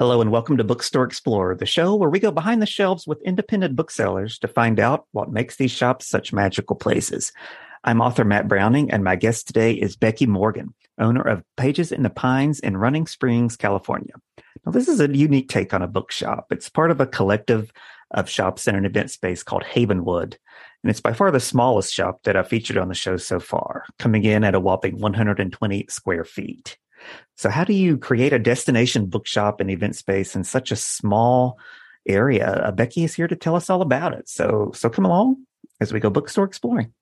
Hello and welcome to Bookstore Explorer, the show where we go behind the shelves with independent booksellers to find out what makes these shops such magical places. I'm author Matt Browning, and my guest today is Becky Morgan, owner of Pages in the Pines in Running Springs, California. Now, this is a unique take on a bookshop. It's part of a collective of shops in an event space called Havenwood. And it's by far the smallest shop that I've featured on the show so far, coming in at a whopping 120 square feet. So, how do you create a destination bookshop and event space in such a small area? Uh, Becky is here to tell us all about it. So, so come along as we go bookstore exploring.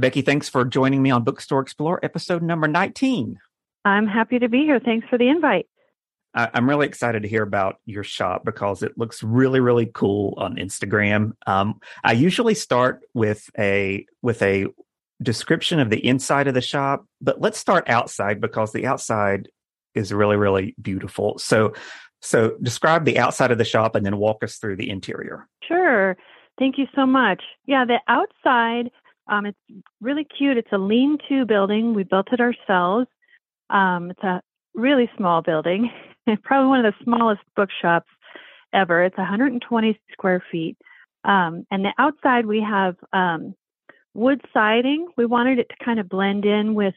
Becky, thanks for joining me on Bookstore Explorer, episode number 19. I'm happy to be here. Thanks for the invite. I, am really excited to hear about your shop because it looks really, really cool on Instagram. Um, I usually start with a with a description of the inside of the shop, but let's start outside because the outside is really, really beautiful. So, so describe the outside of the shop and then walk us through the interior. Sure. Thank you so much. Yeah, the outside um, it's really cute. It's a lean to building. We built it ourselves. Um, it's a really small building. Probably one of the smallest bookshops ever. It's 120 square feet. Um, and the outside, we have um, wood siding. We wanted it to kind of blend in with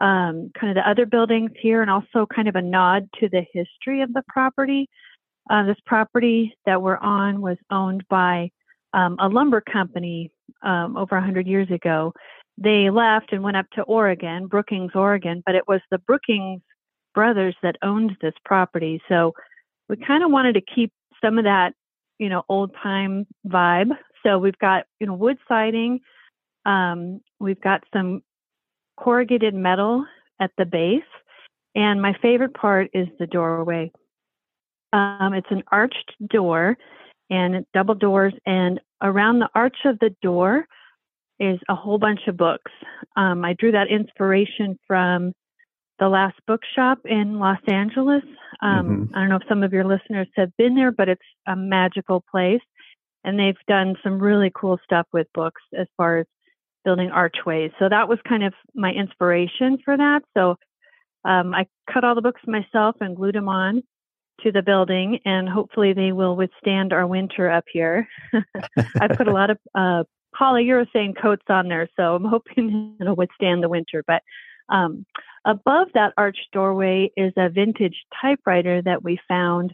um, kind of the other buildings here and also kind of a nod to the history of the property. Uh, this property that we're on was owned by um, a lumber company um, over 100 years ago. They left and went up to Oregon, Brookings, Oregon, but it was the Brookings brothers that owned this property. So we kind of wanted to keep some of that, you know, old time vibe. So we've got, you know, wood siding. Um, we've got some corrugated metal at the base. And my favorite part is the doorway. Um, it's an arched door and double doors. And around the arch of the door is a whole bunch of books. Um, I drew that inspiration from the last bookshop in Los Angeles. Um, mm-hmm. I don't know if some of your listeners have been there, but it's a magical place. And they've done some really cool stuff with books as far as building archways. So that was kind of my inspiration for that. So um, I cut all the books myself and glued them on to the building, and hopefully they will withstand our winter up here. I've put a lot of uh, polyurethane coats on there, so I'm hoping it'll withstand the winter. But um, above that arched doorway is a vintage typewriter that we found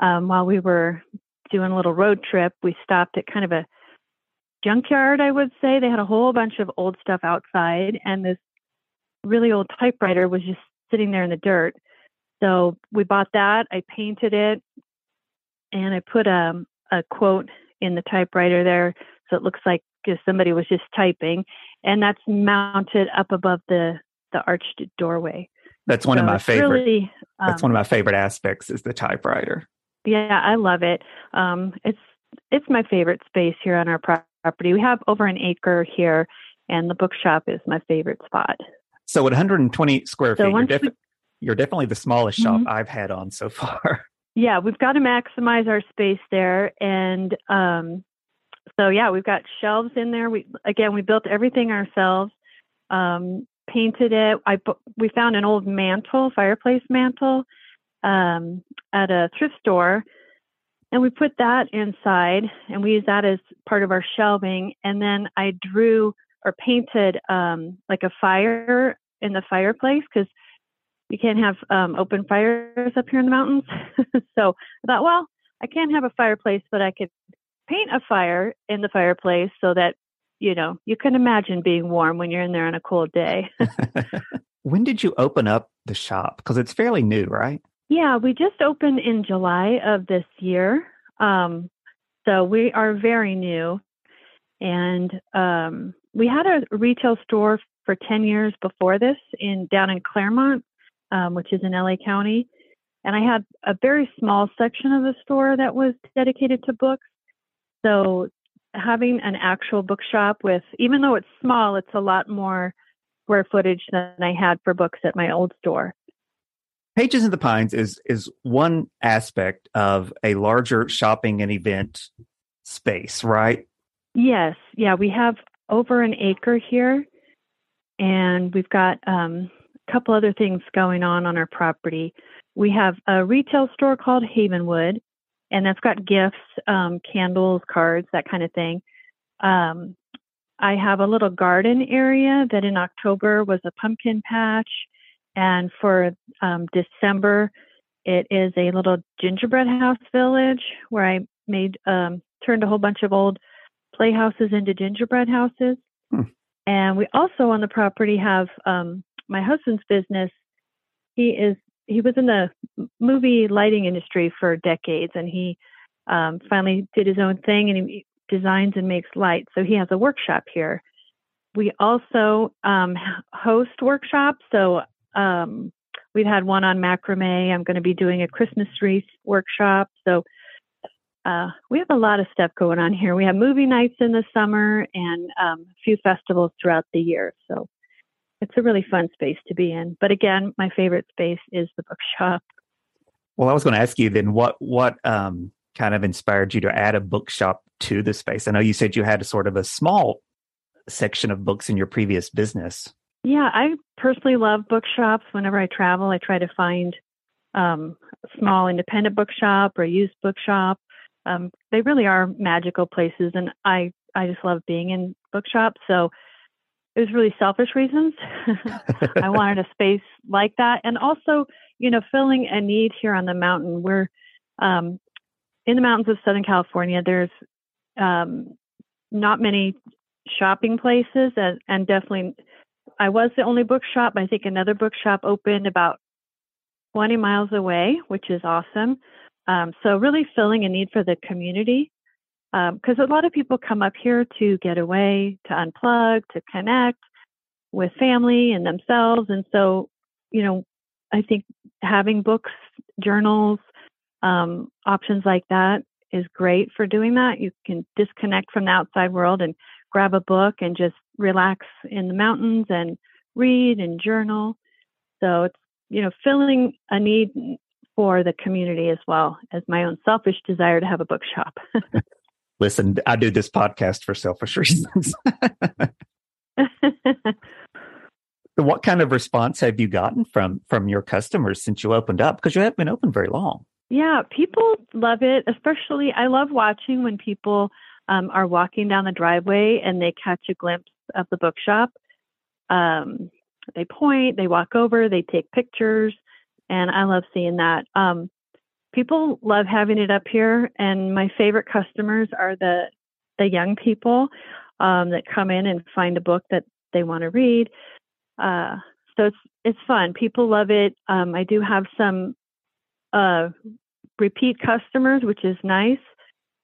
um, while we were doing a little road trip. We stopped at kind of a junkyard, I would say. They had a whole bunch of old stuff outside, and this really old typewriter was just sitting there in the dirt. So we bought that. I painted it, and I put a, um, a quote in the typewriter there, so it looks like somebody was just typing, and that's mounted up above the the arched doorway. That's one so of my favorite. Really, um, that's one of my favorite aspects is the typewriter. Yeah, I love it. Um, it's it's my favorite space here on our property. We have over an acre here, and the bookshop is my favorite spot. So at 120 square so feet, you're, defi- you're definitely the smallest mm-hmm. shop I've had on so far. Yeah, we've got to maximize our space there, and um, so yeah, we've got shelves in there. We again, we built everything ourselves, um, painted it. I we found an old mantle, fireplace mantle, um, at a thrift store, and we put that inside, and we use that as part of our shelving. And then I drew or painted um, like a fire in the fireplace because you can't have um, open fires up here in the mountains. so I thought, well, I can't have a fireplace, but I could paint a fire in the fireplace so that you know you can imagine being warm when you're in there on a cold day. when did you open up the shop? Because it's fairly new, right? Yeah, we just opened in July of this year. Um, so we are very new, and um, we had a retail store for 10 years before this in down in Claremont um, which is in LA County. And I had a very small section of the store that was dedicated to books. So having an actual bookshop with, even though it's small, it's a lot more square footage than I had for books at my old store. Pages in the Pines is is one aspect of a larger shopping and event space, right? Yes, yeah, we have over an acre here, and we've got um, couple other things going on on our property. We have a retail store called Havenwood, and that's got gifts, um, candles, cards, that kind of thing. Um, I have a little garden area that in October was a pumpkin patch, and for um, December, it is a little gingerbread house village where I made um, turned a whole bunch of old playhouses into gingerbread houses. Hmm. And we also on the property have um, my husband's business. He is he was in the movie lighting industry for decades, and he um, finally did his own thing, and he designs and makes lights. So he has a workshop here. We also um, host workshops. So um, we've had one on macrame. I'm going to be doing a Christmas wreath workshop. So uh, we have a lot of stuff going on here. We have movie nights in the summer and um, a few festivals throughout the year. So it's a really fun space to be in. But again, my favorite space is the bookshop. Well, I was going to ask you then what what um, kind of inspired you to add a bookshop to the space? I know you said you had a sort of a small section of books in your previous business. Yeah, I personally love bookshops. Whenever I travel, I try to find um, a small independent bookshop or a used bookshop. Um, they really are magical places, and I I just love being in bookshops. So it was really selfish reasons. I wanted a space like that, and also you know filling a need here on the mountain. We're um, in the mountains of Southern California. There's um, not many shopping places, and, and definitely I was the only bookshop. I think another bookshop opened about 20 miles away, which is awesome. Um, so really filling a need for the community because um, a lot of people come up here to get away, to unplug, to connect with family and themselves. And so, you know, I think having books, journals, um, options like that is great for doing that. You can disconnect from the outside world and grab a book and just relax in the mountains and read and journal. So it's, you know, filling a need for the community as well as my own selfish desire to have a bookshop. Listen, I do this podcast for selfish reasons. what kind of response have you gotten from from your customers since you opened up? Because you haven't been open very long. Yeah, people love it. Especially, I love watching when people um, are walking down the driveway and they catch a glimpse of the bookshop. Um, they point, they walk over, they take pictures, and I love seeing that. Um, people love having it up here, and my favorite customers are the the young people um, that come in and find a book that they want to read. Uh, so it's it's fun. People love it. Um, I do have some uh, repeat customers, which is nice.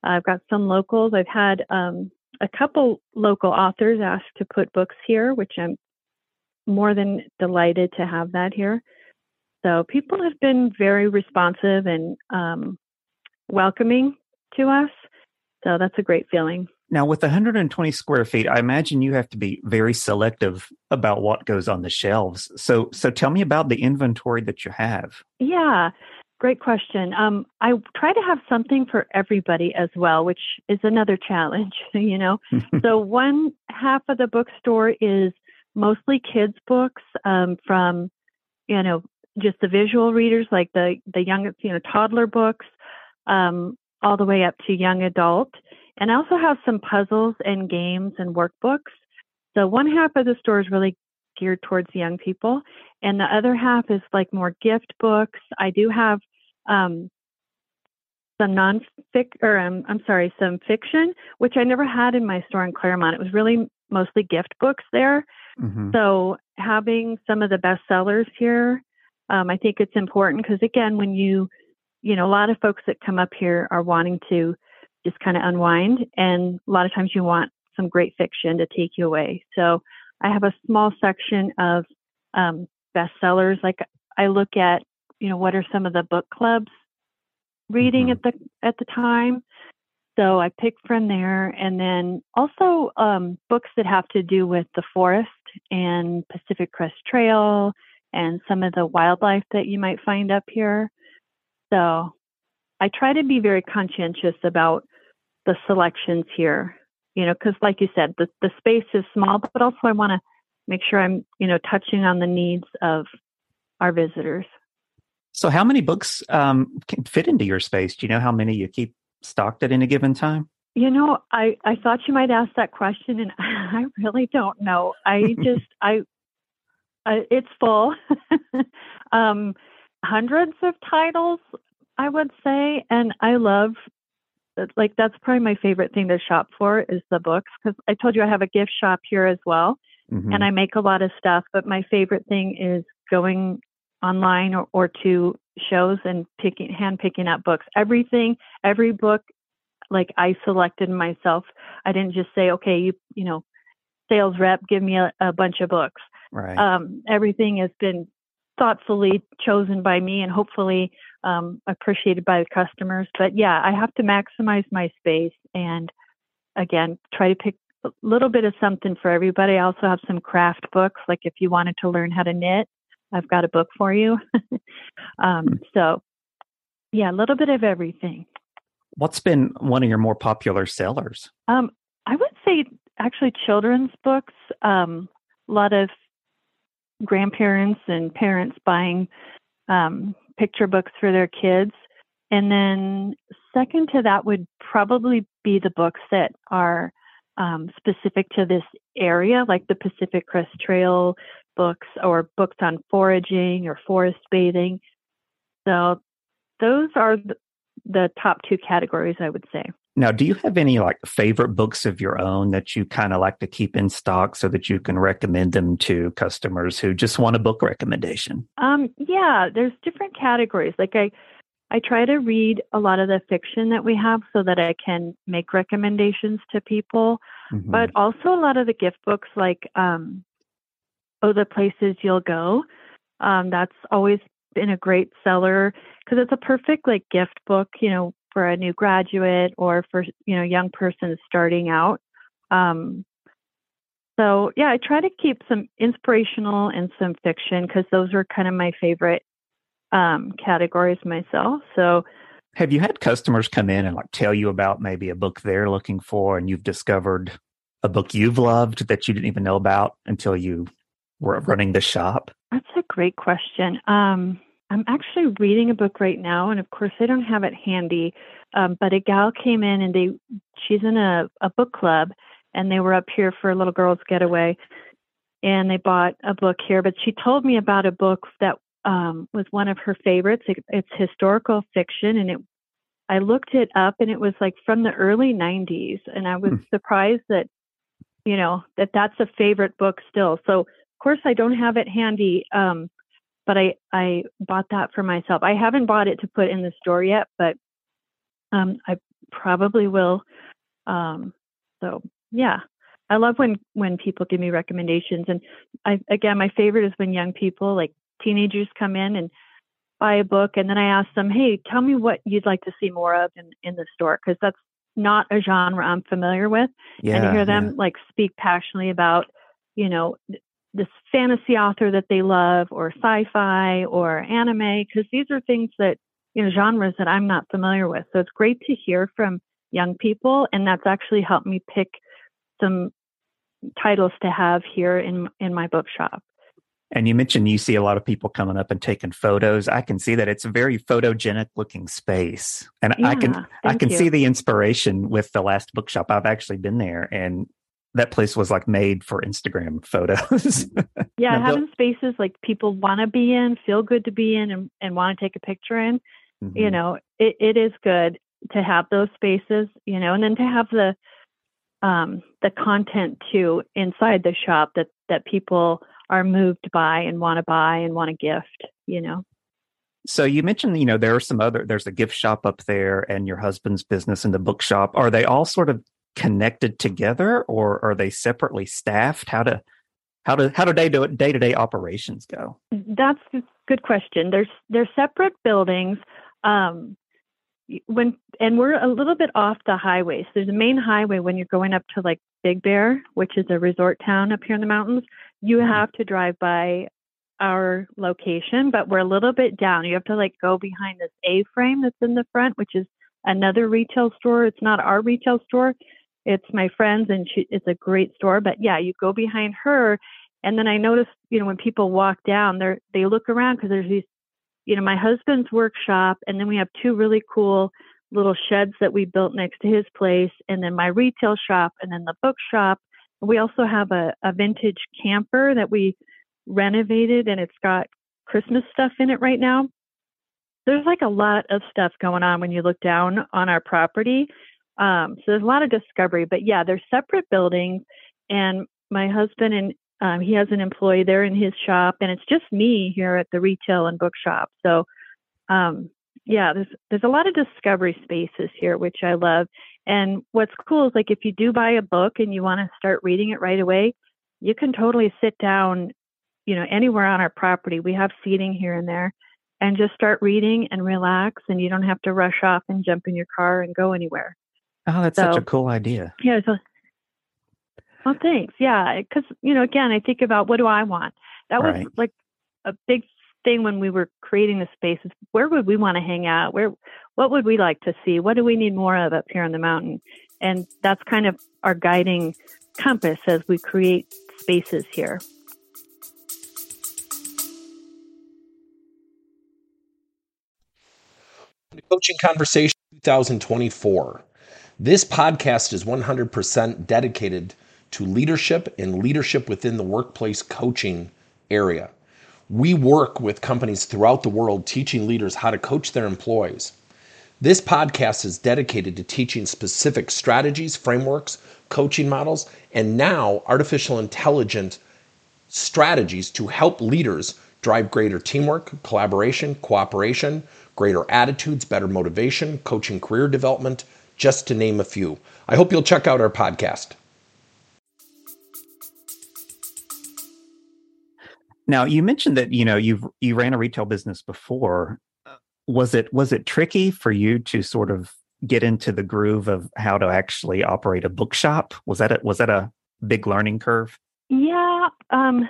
I've got some locals. I've had um, a couple local authors ask to put books here, which I'm more than delighted to have that here. So people have been very responsive and um, welcoming to us. So that's a great feeling. Now, with 120 square feet, I imagine you have to be very selective about what goes on the shelves. So, so tell me about the inventory that you have. Yeah, Great question. Um, I try to have something for everybody as well, which is another challenge, you know. so one half of the bookstore is mostly kids books um, from, you know, just the visual readers, like the the young, you know, toddler books, um, all the way up to young adult. And I also have some puzzles and games and workbooks. So one half of the store is really geared towards young people. And the other half is like more gift books. I do have um, some non-fic, or um, I'm sorry, some fiction, which I never had in my store in Claremont. It was really mostly gift books there. Mm-hmm. So having some of the bestsellers here, um, I think it's important because again, when you, you know, a lot of folks that come up here are wanting to just kind of unwind, and a lot of times you want some great fiction to take you away. So I have a small section of um, bestsellers. Like I look at, you know, what are some of the book clubs reading mm-hmm. at the at the time. So I pick from there, and then also um, books that have to do with the forest and Pacific Crest Trail and some of the wildlife that you might find up here. So I try to be very conscientious about the selections here, you know, because like you said, the, the space is small, but also I want to make sure I'm, you know, touching on the needs of our visitors. So, how many books um, can fit into your space? Do you know how many you keep stocked at any given time? You know, I, I thought you might ask that question, and I really don't know. I just, I, I, it's full. um, hundreds of titles, I would say, and I love, like, that's probably my favorite thing to shop for is the books because I told you I have a gift shop here as well, mm-hmm. and I make a lot of stuff. But my favorite thing is going online or, or to shows and picking hand picking up books everything every book like i selected myself i didn't just say okay you you know sales rep give me a, a bunch of books right um, everything has been thoughtfully chosen by me and hopefully um, appreciated by the customers but yeah i have to maximize my space and again try to pick a little bit of something for everybody i also have some craft books like if you wanted to learn how to knit I've got a book for you. um, hmm. so, yeah, a little bit of everything. What's been one of your more popular sellers? Um, I would say actually children's books. Um, a lot of grandparents and parents buying um, picture books for their kids. And then, second to that, would probably be the books that are um, specific to this area, like the Pacific Crest Trail books or books on foraging or forest bathing. So those are the top two categories, I would say. Now, do you have any like favorite books of your own that you kind of like to keep in stock so that you can recommend them to customers who just want a book recommendation? Um, yeah, there's different categories. Like I, I try to read a lot of the fiction that we have so that I can make recommendations to people, mm-hmm. but also a lot of the gift books like um, Oh, the Places You'll Go. Um, that's always been a great seller because it's a perfect like gift book, you know, for a new graduate or for you know young person starting out. Um, so yeah, I try to keep some inspirational and some fiction because those are kind of my favorite um, categories myself. So have you had customers come in and like tell you about maybe a book they're looking for and you've discovered a book you've loved that you didn't even know about until you were running the shop? That's a great question. Um, I'm actually reading a book right now, and of course, I don't have it handy. Um, but a gal came in, and they she's in a, a book club, and they were up here for a little girls' getaway, and they bought a book here. But she told me about a book that um, was one of her favorites. It, it's historical fiction, and it I looked it up, and it was like from the early '90s, and I was hmm. surprised that you know that that's a favorite book still. So of course, I don't have it handy, um, but I I bought that for myself. I haven't bought it to put in the store yet, but um, I probably will. Um, so yeah, I love when when people give me recommendations, and I again, my favorite is when young people like teenagers come in and buy a book, and then I ask them, "Hey, tell me what you'd like to see more of in in the store," because that's not a genre I'm familiar with, yeah, and to hear them yeah. like speak passionately about you know this fantasy author that they love or sci-fi or anime because these are things that you know genres that I'm not familiar with. So it's great to hear from young people and that's actually helped me pick some titles to have here in in my bookshop. And you mentioned you see a lot of people coming up and taking photos. I can see that it's a very photogenic looking space. And yeah, I can I can you. see the inspiration with the last bookshop. I've actually been there and that place was like made for Instagram photos. yeah, having spaces like people want to be in, feel good to be in, and, and want to take a picture in. Mm-hmm. You know, it, it is good to have those spaces. You know, and then to have the um, the content too inside the shop that that people are moved by and want to buy and want to gift. You know. So you mentioned, you know, there are some other. There's a gift shop up there, and your husband's business in the bookshop. Are they all sort of connected together or are they separately staffed? How to how do how do day to day to day operations go? That's a good question. There's they're separate buildings. Um, when and we're a little bit off the highway. So there's a main highway when you're going up to like Big Bear, which is a resort town up here in the mountains. you mm-hmm. have to drive by our location, but we're a little bit down. You have to like go behind this A frame that's in the front, which is another retail store. It's not our retail store. It's my friend's and she, it's a great store. But yeah, you go behind her. And then I noticed, you know, when people walk down, they they look around because there's these, you know, my husband's workshop, and then we have two really cool little sheds that we built next to his place, and then my retail shop, and then the bookshop. We also have a, a vintage camper that we renovated and it's got Christmas stuff in it right now. There's like a lot of stuff going on when you look down on our property. Um, so there's a lot of discovery, but yeah, they're separate buildings. And my husband and um, he has an employee there in his shop, and it's just me here at the retail and bookshop. So, um, yeah, there's there's a lot of discovery spaces here, which I love. And what's cool is like if you do buy a book and you want to start reading it right away, you can totally sit down you know, anywhere on our property. We have seating here and there and just start reading and relax and you don't have to rush off and jump in your car and go anywhere. Oh, that's so, such a cool idea. Yeah. So, well, thanks. Yeah. Cause, you know, again, I think about what do I want? That was right. like a big thing when we were creating the spaces. Where would we want to hang out? Where, what would we like to see? What do we need more of up here on the mountain? And that's kind of our guiding compass as we create spaces here. Coaching Conversation 2024. This podcast is 100% dedicated to leadership and leadership within the workplace coaching area. We work with companies throughout the world teaching leaders how to coach their employees. This podcast is dedicated to teaching specific strategies, frameworks, coaching models, and now artificial intelligence strategies to help leaders drive greater teamwork, collaboration, cooperation, greater attitudes, better motivation, coaching career development, just to name a few. I hope you'll check out our podcast. Now, you mentioned that you know you've you ran a retail business before. Was it was it tricky for you to sort of get into the groove of how to actually operate a bookshop? Was that a, was that a big learning curve? Yeah, um,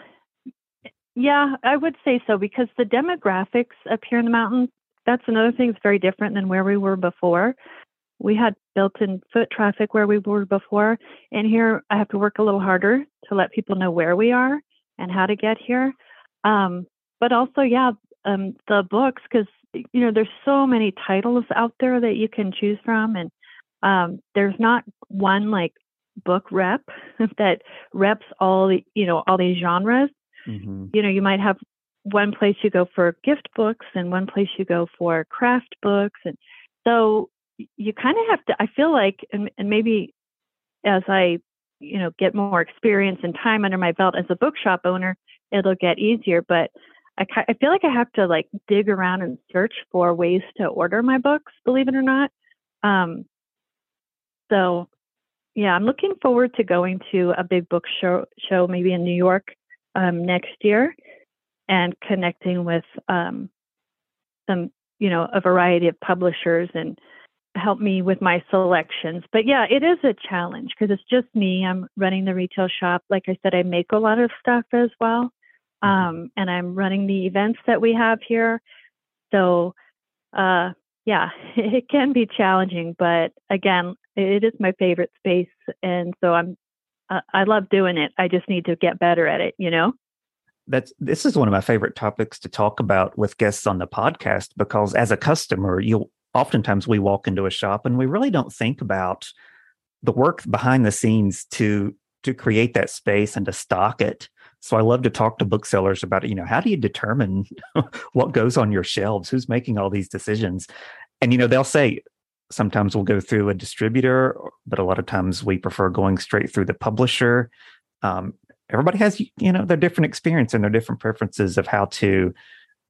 yeah, I would say so because the demographics up here in the mountains that's another thing that's very different than where we were before. We had built in foot traffic where we were before. And here I have to work a little harder to let people know where we are and how to get here. Um, but also, yeah, um, the books, because, you know, there's so many titles out there that you can choose from. And um, there's not one like book rep that reps all the, you know, all these genres. Mm-hmm. You know, you might have one place you go for gift books and one place you go for craft books and so you kind of have to i feel like and, and maybe as i you know get more experience and time under my belt as a bookshop owner it'll get easier but I, I feel like i have to like dig around and search for ways to order my books believe it or not. Um so yeah i'm looking forward to going to a big book show show maybe in new york um, next year and connecting with um, some, you know, a variety of publishers and help me with my selections. But yeah, it is a challenge because it's just me. I'm running the retail shop. Like I said, I make a lot of stuff as well. Mm-hmm. Um, and I'm running the events that we have here. So, uh, yeah, it can be challenging, but again, it is my favorite space. And so I'm, uh, I love doing it. I just need to get better at it, you know? that's this is one of my favorite topics to talk about with guests on the podcast because as a customer you'll oftentimes we walk into a shop and we really don't think about the work behind the scenes to to create that space and to stock it. So i love to talk to booksellers about it you know how do you determine what goes on your shelves? Who's making all these decisions? And you know they'll say sometimes we'll go through a distributor but a lot of times we prefer going straight through the publisher. Um, everybody has you know their different experience and their different preferences of how to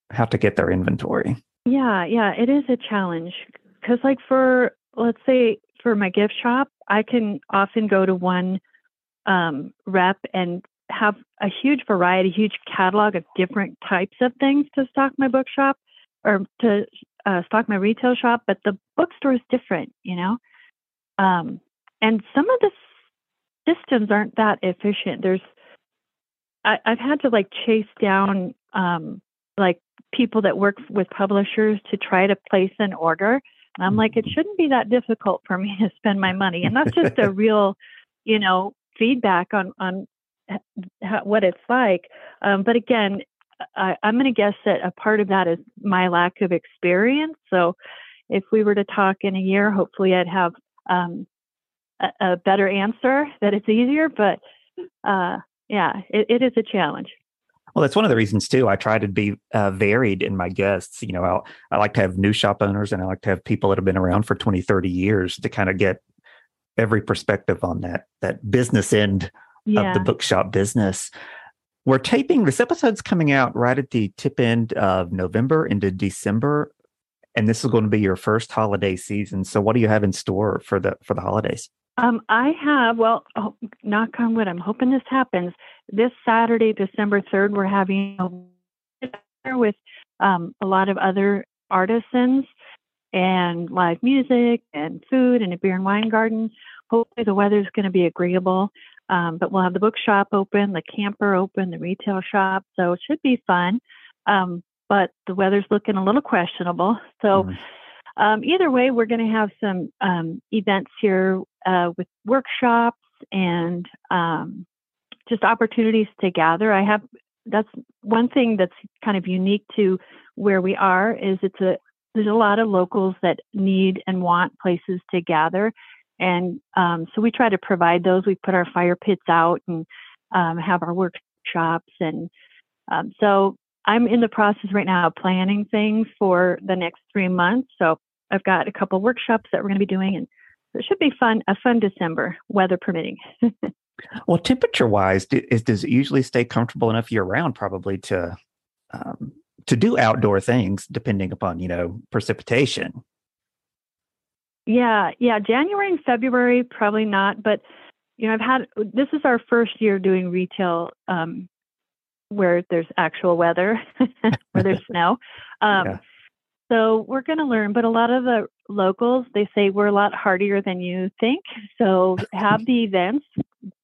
how to get their inventory yeah yeah it is a challenge because like for let's say for my gift shop i can often go to one um, rep and have a huge variety huge catalog of different types of things to stock my bookshop or to uh, stock my retail shop but the bookstore is different you know? Um, and some of the systems aren't that efficient. There's I, I've had to like chase down um, like people that work with publishers to try to place an order. And I'm like, it Mhm. shouldn't be that difficult for me to spend my money. And that's just a real, you know, feedback on on h- h- what it's like. Um, but again, I, I'm going to guess that a part of that is my lack of experience. So if we were to talk in a year, hopefully I'd have um, a, a better answer that it's easier. But uh, yeah, it, it is a challenge. Well, that's one of the reasons too. I try to be uh, varied in my guests. You know, I'll, I like to have new shop owners and I like to have people that have been around for 20, 30 years to kind of get every perspective on that, that business end Yeah. of the bookshop business. We're taping this episode's coming out right at the tip end of November into December. And this is going to be your first holiday season. So what do you have in store for the for the holidays? Um, I have, well, oh, knock on wood, I'm hoping this happens. This Saturday, December 3rd, we're having a dinner with um, a lot of other artisans and live music and food and a beer and wine garden. Hopefully, the weather's going to be agreeable. Um, but we'll have the bookshop open, the camper open, the retail shop. So it should be fun. Um, but the weather's looking a little questionable. So, Mhm. Um, either way, we're going to have some um, events here uh, with workshops and um, just opportunities to gather. I have that's one thing that's kind of unique to where we are is it's a there's a lot of locals that need and want places to gather, and um, so we try to provide those. We put our fire pits out and um, have our workshops, and um, so I'm in the process right now of planning things for the next three months. So I've got a couple workshops that we're going to be doing, and it should be fun. A fun December, weather permitting. Well, temperature wise, is, does it usually stay comfortable enough year round, probably to um, to do outdoor things, depending upon you know precipitation? Yeah, yeah. January and February, probably not. But you know, I've had this is our first year doing retail um, where there's actual weather, where there's snow. Um, Yeah. So we're going to learn. But a lot of the locals, they say we're a lot hardier than you think. So have the events.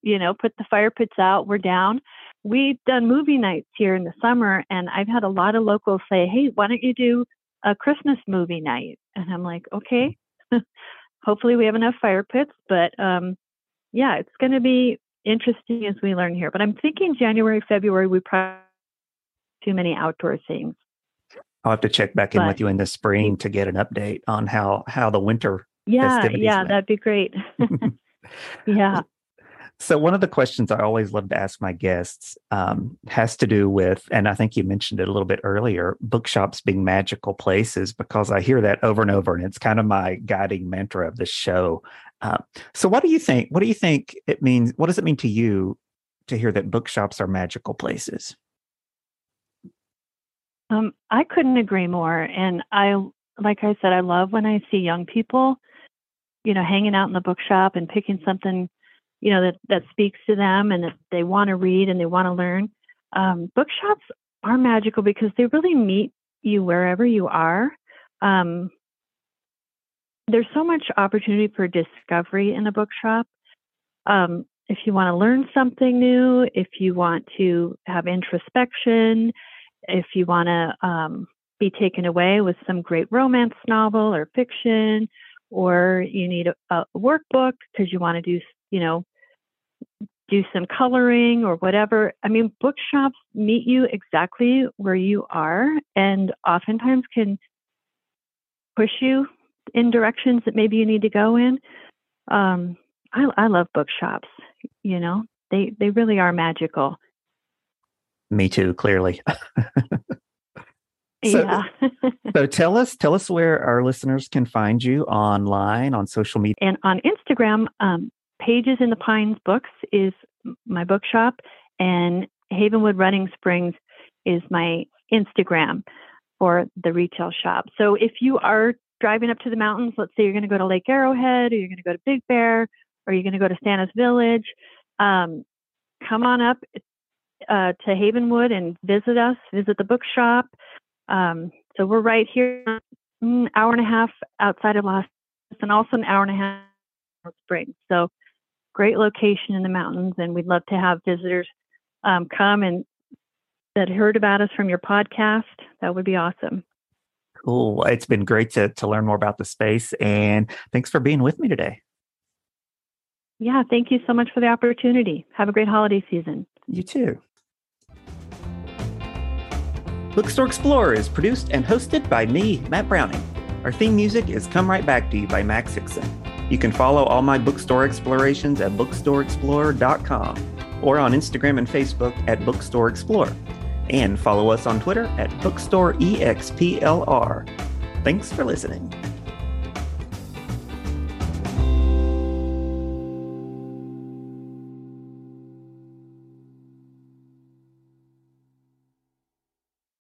You know, put the fire pits out. We're down. We've done movie nights here in the summer, and I've had a lot of locals say, "Hey, why don't you do a Christmas movie night?" And I'm like, "Okay." hopefully we have enough fire pits but um yeah it's going to be interesting as we learn here but i'm thinking january february we probably too many outdoor things I'll have to check back in But- with you in the spring to get an update on how how the winter. yeah Festivities yeah went. that'd be great yeah So one of the questions I always love to ask my guests um, has to do with, and I think you mentioned it a little bit earlier, bookshops being magical places because I hear that over and over, and it's kind of my guiding mantra of the show. Uh, so what do you think? What do you think it means? What does it mean to you to hear that bookshops are magical places? Um i couldn't agree more and i like i said i love when i see young people you know hanging out in the bookshop and picking something you know that that speaks to them and that they want to read and they want to learn. Um, bookshops are magical because they really meet you wherever you are. Um, there's so much opportunity for discovery in a bookshop. Um, if you want to learn something new if you want to have introspection if you want to um, be taken away with some great romance novel or fiction or you need a, a workbook because you want to do you know do some coloring or whatever. I mean, bookshops meet you exactly where you are and oftentimes can push you in directions that maybe you need to go in. Um, I, I love bookshops. You know, they they really are magical. Me too, clearly. So- yeah. so tell us, tell us where our listeners can find you online on social media. and on Instagram, um, Pages in the Pines Books is my bookshop, and Havenwood Running Springs is my Instagram for the retail shop. So if you are driving up to the mountains, let's say you're going to go to Lake Arrowhead, or you're going to go to Big Bear, or you're going to go to Santa's Village, um, come on up uh, to Havenwood and visit us, visit the bookshop. Um, so we're right here, an hour and a half outside of Las and also an hour and a half from Springs. So great location in the mountains, and we'd love to have visitors um, come and that heard about us from your podcast, that would be awesome. Cool. It's been great to, to learn more about the space. And thanks for being with me today. Yeah, thank you so much for the opportunity. Have a great holiday season. You too. Bookstore Explorer is produced and hosted by me, Matt Browning. Our theme music is Come Right Back to You by Max Hickson. You can follow all my bookstore explorations at bookstoreexplorer.com or on Instagram and Facebook at Bookstore Explorer. And follow us on Twitter at BookstoreEXPLR. Thanks for listening.